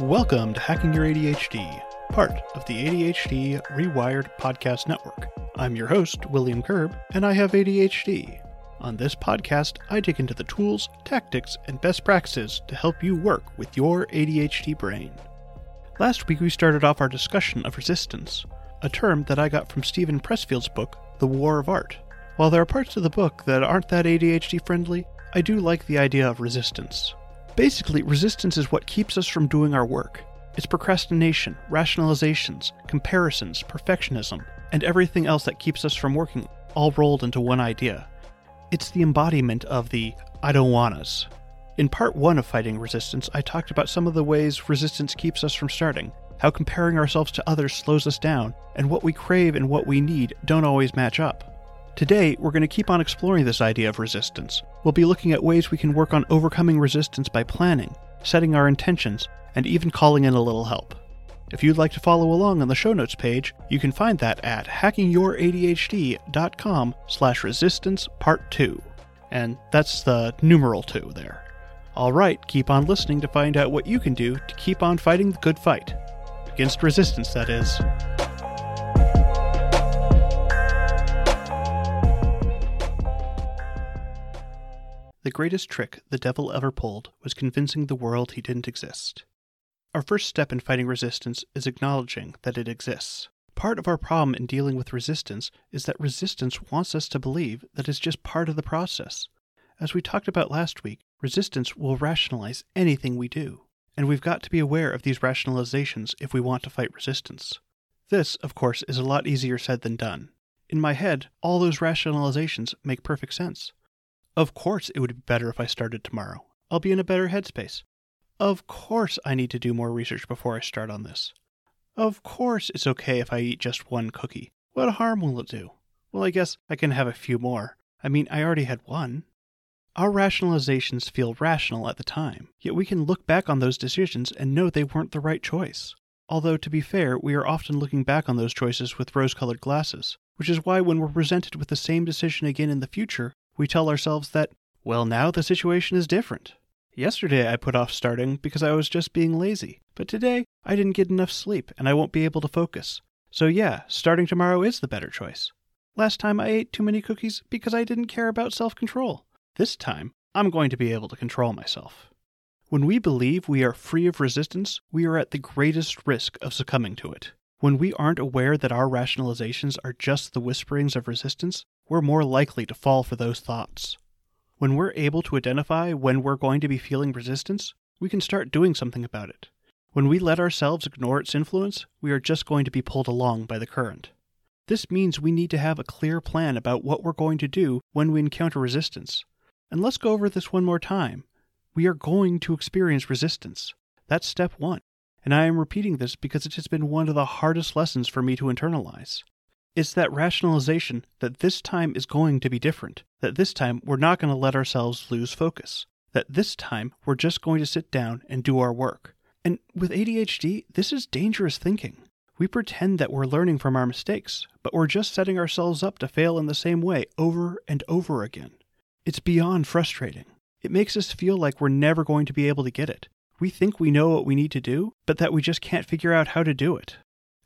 Welcome to Hacking Your ADHD, part of the ADHD Rewired Podcast Network. I'm your host, William Curb, and I have ADHD. On this podcast, I dig into the tools, tactics, and best practices to help you work with your ADHD brain. Last week, we started off our discussion of resistance, a term that I got from Steven Pressfield's book, The War of Art. While there are parts of the book that aren't that ADHD friendly, I do like the idea of resistance. Basically, resistance is what keeps us from doing our work. It's procrastination, rationalizations, comparisons, perfectionism, and everything else that keeps us from working, all rolled into one idea. It's the embodiment of the I don't want us. In part one of Fighting Resistance, I talked about some of the ways resistance keeps us from starting, how comparing ourselves to others slows us down, and what we crave and what we need don't always match up. Today, we're going to keep on exploring this idea of resistance. We'll be looking at ways we can work on overcoming resistance by planning, setting our intentions, and even calling in a little help. If you'd like to follow along on the show notes page, you can find that at hackingyouradhd.com slash resistance part 2. And that's the numeral 2 there. Alright, keep on listening to find out what you can do to keep on fighting the good fight. Against resistance, that is. The greatest trick the devil ever pulled was convincing the world he didn't exist. Our first step in fighting resistance is acknowledging that it exists. Part of our problem in dealing with resistance is that resistance wants us to believe that it's just part of the process. As we talked about last week, resistance will rationalize anything we do, and we've got to be aware of these rationalizations if we want to fight resistance. This, of course, is a lot easier said than done. In my head, all those rationalizations make perfect sense. Of course, it would be better if I started tomorrow. I'll be in a better headspace. Of course, I need to do more research before I start on this. Of course, it's okay if I eat just one cookie. What harm will it do? Well, I guess I can have a few more. I mean, I already had one. Our rationalizations feel rational at the time, yet we can look back on those decisions and know they weren't the right choice. Although, to be fair, we are often looking back on those choices with rose colored glasses, which is why when we're presented with the same decision again in the future, we tell ourselves that, well, now the situation is different. Yesterday I put off starting because I was just being lazy, but today I didn't get enough sleep and I won't be able to focus. So, yeah, starting tomorrow is the better choice. Last time I ate too many cookies because I didn't care about self control. This time, I'm going to be able to control myself. When we believe we are free of resistance, we are at the greatest risk of succumbing to it. When we aren't aware that our rationalizations are just the whisperings of resistance, we're more likely to fall for those thoughts. When we're able to identify when we're going to be feeling resistance, we can start doing something about it. When we let ourselves ignore its influence, we are just going to be pulled along by the current. This means we need to have a clear plan about what we're going to do when we encounter resistance. And let's go over this one more time. We are going to experience resistance. That's step one. And I am repeating this because it has been one of the hardest lessons for me to internalize. It's that rationalization that this time is going to be different, that this time we're not going to let ourselves lose focus, that this time we're just going to sit down and do our work. And with ADHD, this is dangerous thinking. We pretend that we're learning from our mistakes, but we're just setting ourselves up to fail in the same way over and over again. It's beyond frustrating. It makes us feel like we're never going to be able to get it. We think we know what we need to do, but that we just can't figure out how to do it.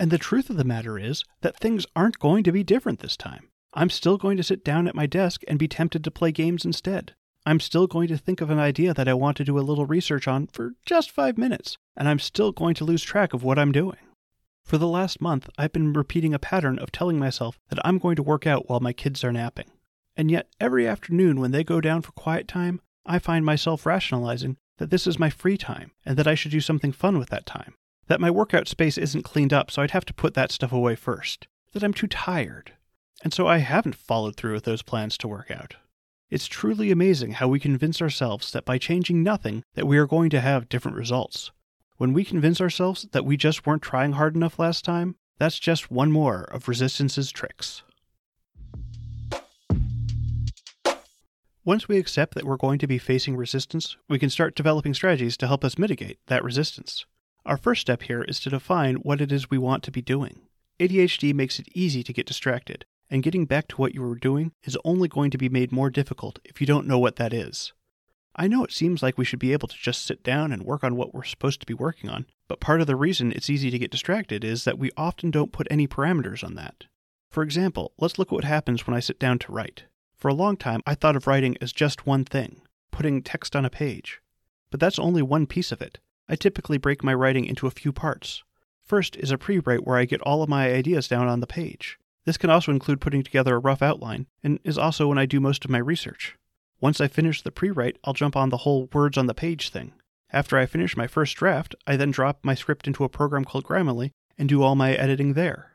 And the truth of the matter is that things aren't going to be different this time. I'm still going to sit down at my desk and be tempted to play games instead. I'm still going to think of an idea that I want to do a little research on for just five minutes, and I'm still going to lose track of what I'm doing. For the last month, I've been repeating a pattern of telling myself that I'm going to work out while my kids are napping. And yet, every afternoon when they go down for quiet time, I find myself rationalizing that this is my free time and that I should do something fun with that time. That my workout space isn't cleaned up, so I'd have to put that stuff away first. That I'm too tired. And so I haven't followed through with those plans to work out. It's truly amazing how we convince ourselves that by changing nothing that we are going to have different results. When we convince ourselves that we just weren't trying hard enough last time, that's just one more of resistance's tricks. Once we accept that we're going to be facing resistance, we can start developing strategies to help us mitigate that resistance. Our first step here is to define what it is we want to be doing. ADHD makes it easy to get distracted, and getting back to what you were doing is only going to be made more difficult if you don't know what that is. I know it seems like we should be able to just sit down and work on what we're supposed to be working on, But part of the reason it's easy to get distracted is that we often don't put any parameters on that. For example, let's look at what happens when I sit down to write. For a long time, I thought of writing as just one thing putting text on a page. But that's only one piece of it. I typically break my writing into a few parts. First is a pre write where I get all of my ideas down on the page. This can also include putting together a rough outline, and is also when I do most of my research. Once I finish the pre write, I'll jump on the whole words on the page thing. After I finish my first draft, I then drop my script into a program called Grammarly and do all my editing there.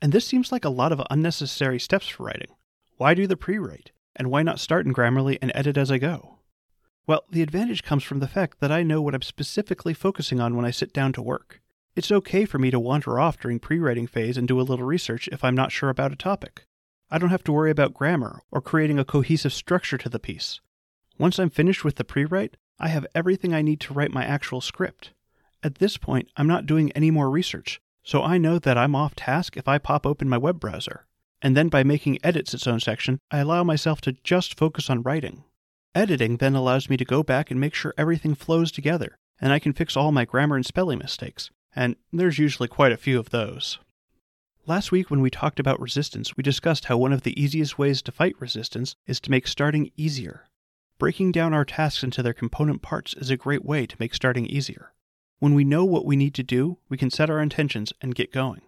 And this seems like a lot of unnecessary steps for writing. Why do the pre write? And why not start in Grammarly and edit as I go? Well, the advantage comes from the fact that I know what I'm specifically focusing on when I sit down to work. It's okay for me to wander off during pre writing phase and do a little research if I'm not sure about a topic. I don't have to worry about grammar or creating a cohesive structure to the piece. Once I'm finished with the pre write, I have everything I need to write my actual script. At this point, I'm not doing any more research, so I know that I'm off task if I pop open my web browser. And then by making edits its own section, I allow myself to just focus on writing. Editing then allows me to go back and make sure everything flows together, and I can fix all my grammar and spelling mistakes, and there's usually quite a few of those. Last week, when we talked about resistance, we discussed how one of the easiest ways to fight resistance is to make starting easier. Breaking down our tasks into their component parts is a great way to make starting easier. When we know what we need to do, we can set our intentions and get going.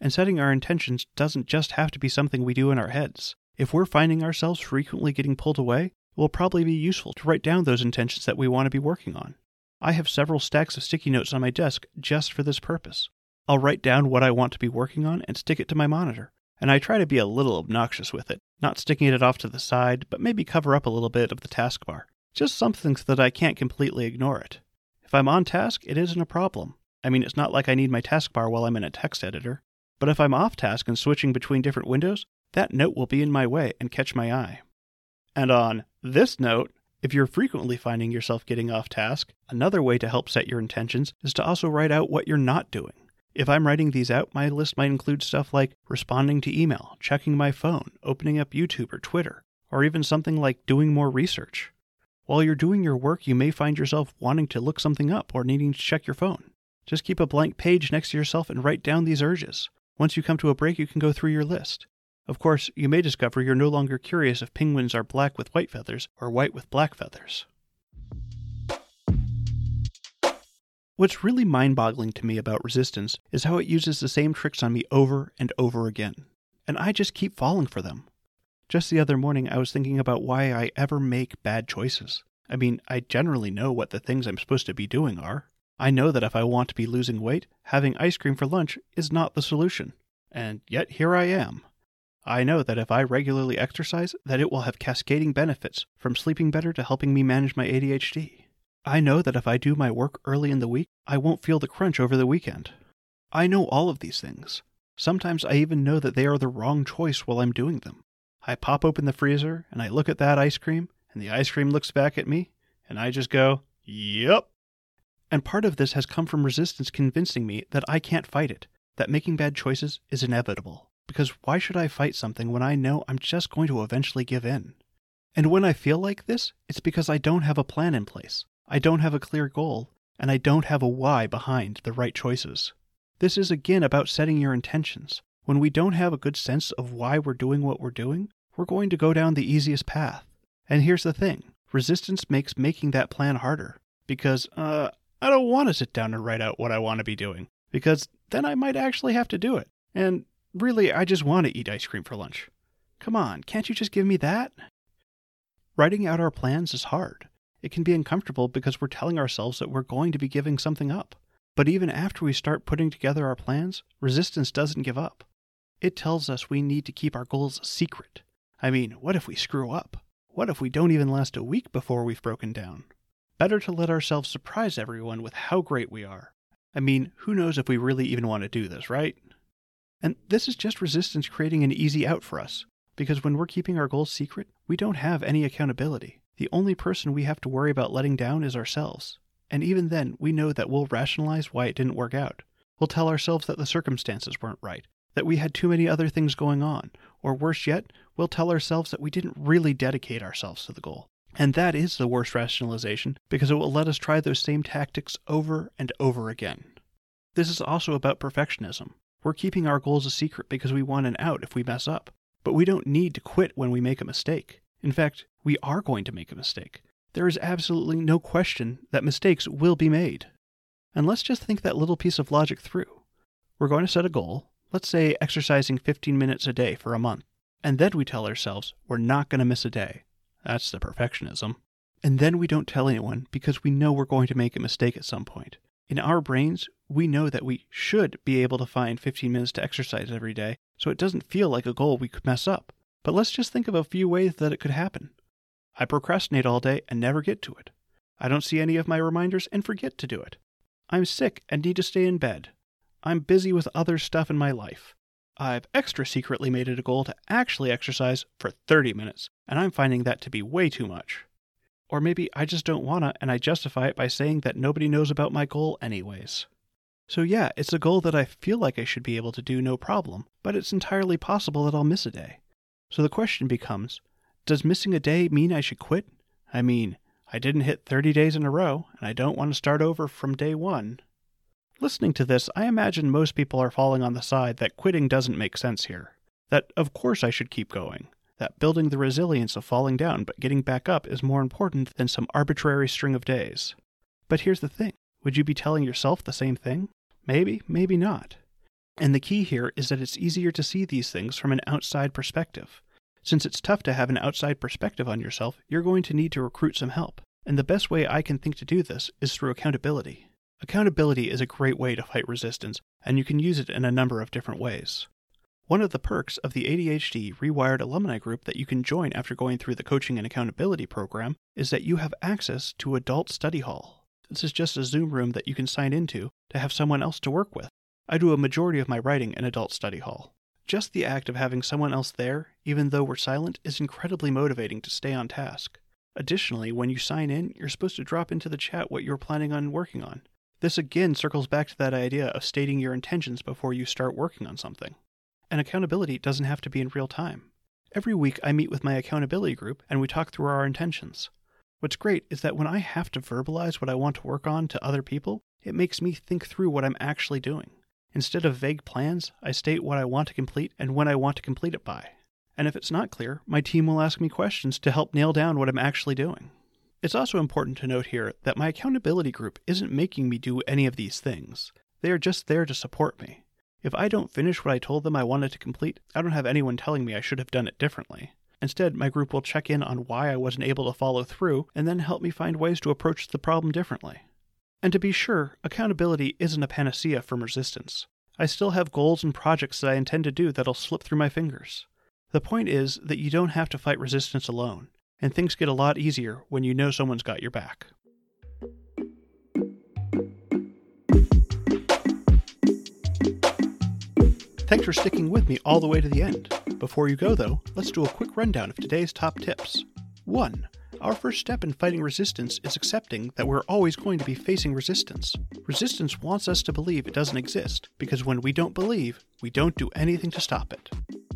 And setting our intentions doesn't just have to be something we do in our heads. If we're finding ourselves frequently getting pulled away, it will probably be useful to write down those intentions that we want to be working on. I have several stacks of sticky notes on my desk just for this purpose. I'll write down what I want to be working on and stick it to my monitor and I try to be a little obnoxious with it, not sticking it off to the side, but maybe cover up a little bit of the taskbar. Just something so that I can't completely ignore it. If I'm on task, it isn't a problem. I mean, it's not like I need my taskbar while I'm in a text editor. But if I'm off task and switching between different windows, that note will be in my way and catch my eye. And on this note, if you're frequently finding yourself getting off task, another way to help set your intentions is to also write out what you're not doing. If I'm writing these out, my list might include stuff like responding to email, checking my phone, opening up YouTube or Twitter, or even something like doing more research. While you're doing your work, you may find yourself wanting to look something up or needing to check your phone. Just keep a blank page next to yourself and write down these urges. Once you come to a break, you can go through your list. Of course, you may discover you're no longer curious if penguins are black with white feathers or white with black feathers. What's really mind boggling to me about resistance is how it uses the same tricks on me over and over again. And I just keep falling for them. Just the other morning, I was thinking about why I ever make bad choices. I mean, I generally know what the things I'm supposed to be doing are. I know that if I want to be losing weight, having ice cream for lunch is not the solution. And yet here I am. I know that if I regularly exercise, that it will have cascading benefits, from sleeping better to helping me manage my ADHD. I know that if I do my work early in the week, I won't feel the crunch over the weekend. I know all of these things. Sometimes I even know that they are the wrong choice while I'm doing them. I pop open the freezer and I look at that ice cream, and the ice cream looks back at me, and I just go, Yep. And part of this has come from resistance convincing me that I can't fight it, that making bad choices is inevitable. Because why should I fight something when I know I'm just going to eventually give in? And when I feel like this, it's because I don't have a plan in place. I don't have a clear goal, and I don't have a why behind the right choices. This is again about setting your intentions. When we don't have a good sense of why we're doing what we're doing, we're going to go down the easiest path. And here's the thing resistance makes making that plan harder because, uh, I don't want to sit down and write out what I want to be doing because then I might actually have to do it. And really, I just want to eat ice cream for lunch. Come on, can't you just give me that? Writing out our plans is hard. It can be uncomfortable because we're telling ourselves that we're going to be giving something up. But even after we start putting together our plans, resistance doesn't give up. It tells us we need to keep our goals secret. I mean, what if we screw up? What if we don't even last a week before we've broken down? Better to let ourselves surprise everyone with how great we are. I mean, who knows if we really even want to do this, right? And this is just resistance creating an easy out for us, because when we're keeping our goals secret, we don't have any accountability. The only person we have to worry about letting down is ourselves. And even then, we know that we'll rationalize why it didn't work out. We'll tell ourselves that the circumstances weren't right, that we had too many other things going on, or worse yet, we'll tell ourselves that we didn't really dedicate ourselves to the goal. And that is the worst rationalization because it will let us try those same tactics over and over again. This is also about perfectionism. We're keeping our goals a secret because we want an out if we mess up. But we don't need to quit when we make a mistake. In fact, we are going to make a mistake. There is absolutely no question that mistakes will be made. And let's just think that little piece of logic through. We're going to set a goal, let's say exercising 15 minutes a day for a month, and then we tell ourselves we're not going to miss a day. That's the perfectionism. And then we don't tell anyone because we know we're going to make a mistake at some point. In our brains, we know that we should be able to find 15 minutes to exercise every day, so it doesn't feel like a goal we could mess up. But let's just think of a few ways that it could happen. I procrastinate all day and never get to it. I don't see any of my reminders and forget to do it. I'm sick and need to stay in bed. I'm busy with other stuff in my life. I've extra secretly made it a goal to actually exercise for 30 minutes, and I'm finding that to be way too much. Or maybe I just don't wanna and I justify it by saying that nobody knows about my goal anyways. So, yeah, it's a goal that I feel like I should be able to do no problem, but it's entirely possible that I'll miss a day. So the question becomes Does missing a day mean I should quit? I mean, I didn't hit 30 days in a row, and I don't want to start over from day one. Listening to this, I imagine most people are falling on the side that quitting doesn't make sense here. That, of course, I should keep going. That building the resilience of falling down but getting back up is more important than some arbitrary string of days. But here's the thing would you be telling yourself the same thing? Maybe, maybe not. And the key here is that it's easier to see these things from an outside perspective. Since it's tough to have an outside perspective on yourself, you're going to need to recruit some help. And the best way I can think to do this is through accountability. Accountability is a great way to fight resistance, and you can use it in a number of different ways. One of the perks of the ADHD Rewired alumni group that you can join after going through the coaching and accountability program is that you have access to Adult Study Hall. This is just a Zoom room that you can sign into to have someone else to work with. I do a majority of my writing in Adult Study Hall. Just the act of having someone else there, even though we're silent, is incredibly motivating to stay on task. Additionally, when you sign in, you're supposed to drop into the chat what you're planning on working on. This again circles back to that idea of stating your intentions before you start working on something. And accountability doesn't have to be in real time. Every week I meet with my accountability group and we talk through our intentions. What's great is that when I have to verbalize what I want to work on to other people, it makes me think through what I'm actually doing. Instead of vague plans, I state what I want to complete and when I want to complete it by. And if it's not clear, my team will ask me questions to help nail down what I'm actually doing. It's also important to note here that my accountability group isn't making me do any of these things. They are just there to support me. If I don't finish what I told them I wanted to complete, I don't have anyone telling me I should have done it differently. Instead, my group will check in on why I wasn't able to follow through and then help me find ways to approach the problem differently. And to be sure, accountability isn't a panacea from resistance. I still have goals and projects that I intend to do that'll slip through my fingers. The point is that you don't have to fight resistance alone, and things get a lot easier when you know someone's got your back. Thanks for sticking with me all the way to the end. Before you go, though, let's do a quick rundown of today's top tips. 1. Our first step in fighting resistance is accepting that we're always going to be facing resistance. Resistance wants us to believe it doesn't exist, because when we don't believe, we don't do anything to stop it.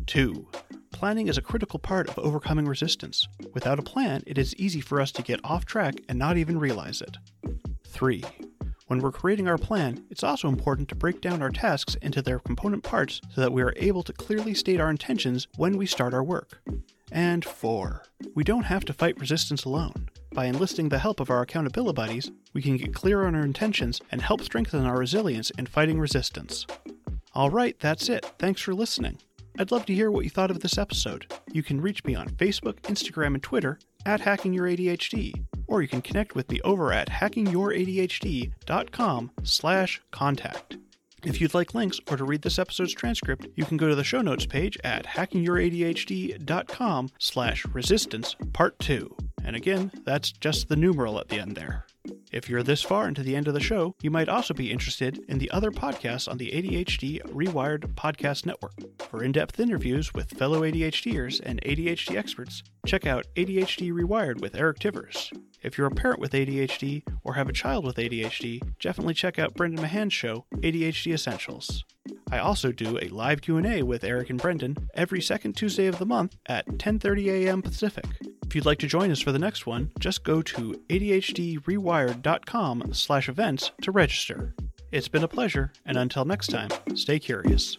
2. Planning is a critical part of overcoming resistance. Without a plan, it is easy for us to get off track and not even realize it. 3. When we're creating our plan, it's also important to break down our tasks into their component parts so that we are able to clearly state our intentions when we start our work. And 4. We don't have to fight resistance alone. By enlisting the help of our accountability buddies, we can get clear on our intentions and help strengthen our resilience in fighting resistance. Alright, that's it. Thanks for listening. I'd love to hear what you thought of this episode. You can reach me on Facebook, Instagram, and Twitter at Hacking Your ADHD or you can connect with me over at hackingyouradhd.com slash contact. If you'd like links or to read this episode's transcript, you can go to the show notes page at hackingyouradhd.com slash resistance part 2. And again, that's just the numeral at the end there. If you're this far into the end of the show, you might also be interested in the other podcasts on the ADHD Rewired Podcast Network. For in depth interviews with fellow ADHDers and ADHD experts, check out ADHD Rewired with Eric Tivers. If you're a parent with ADHD or have a child with ADHD, definitely check out Brendan Mahan's show, ADHD Essentials. I also do a live Q&A with Eric and Brendan every second Tuesday of the month at 10:30 a.m. Pacific. If you'd like to join us for the next one, just go to adhdrewired.com/events to register. It's been a pleasure, and until next time, stay curious.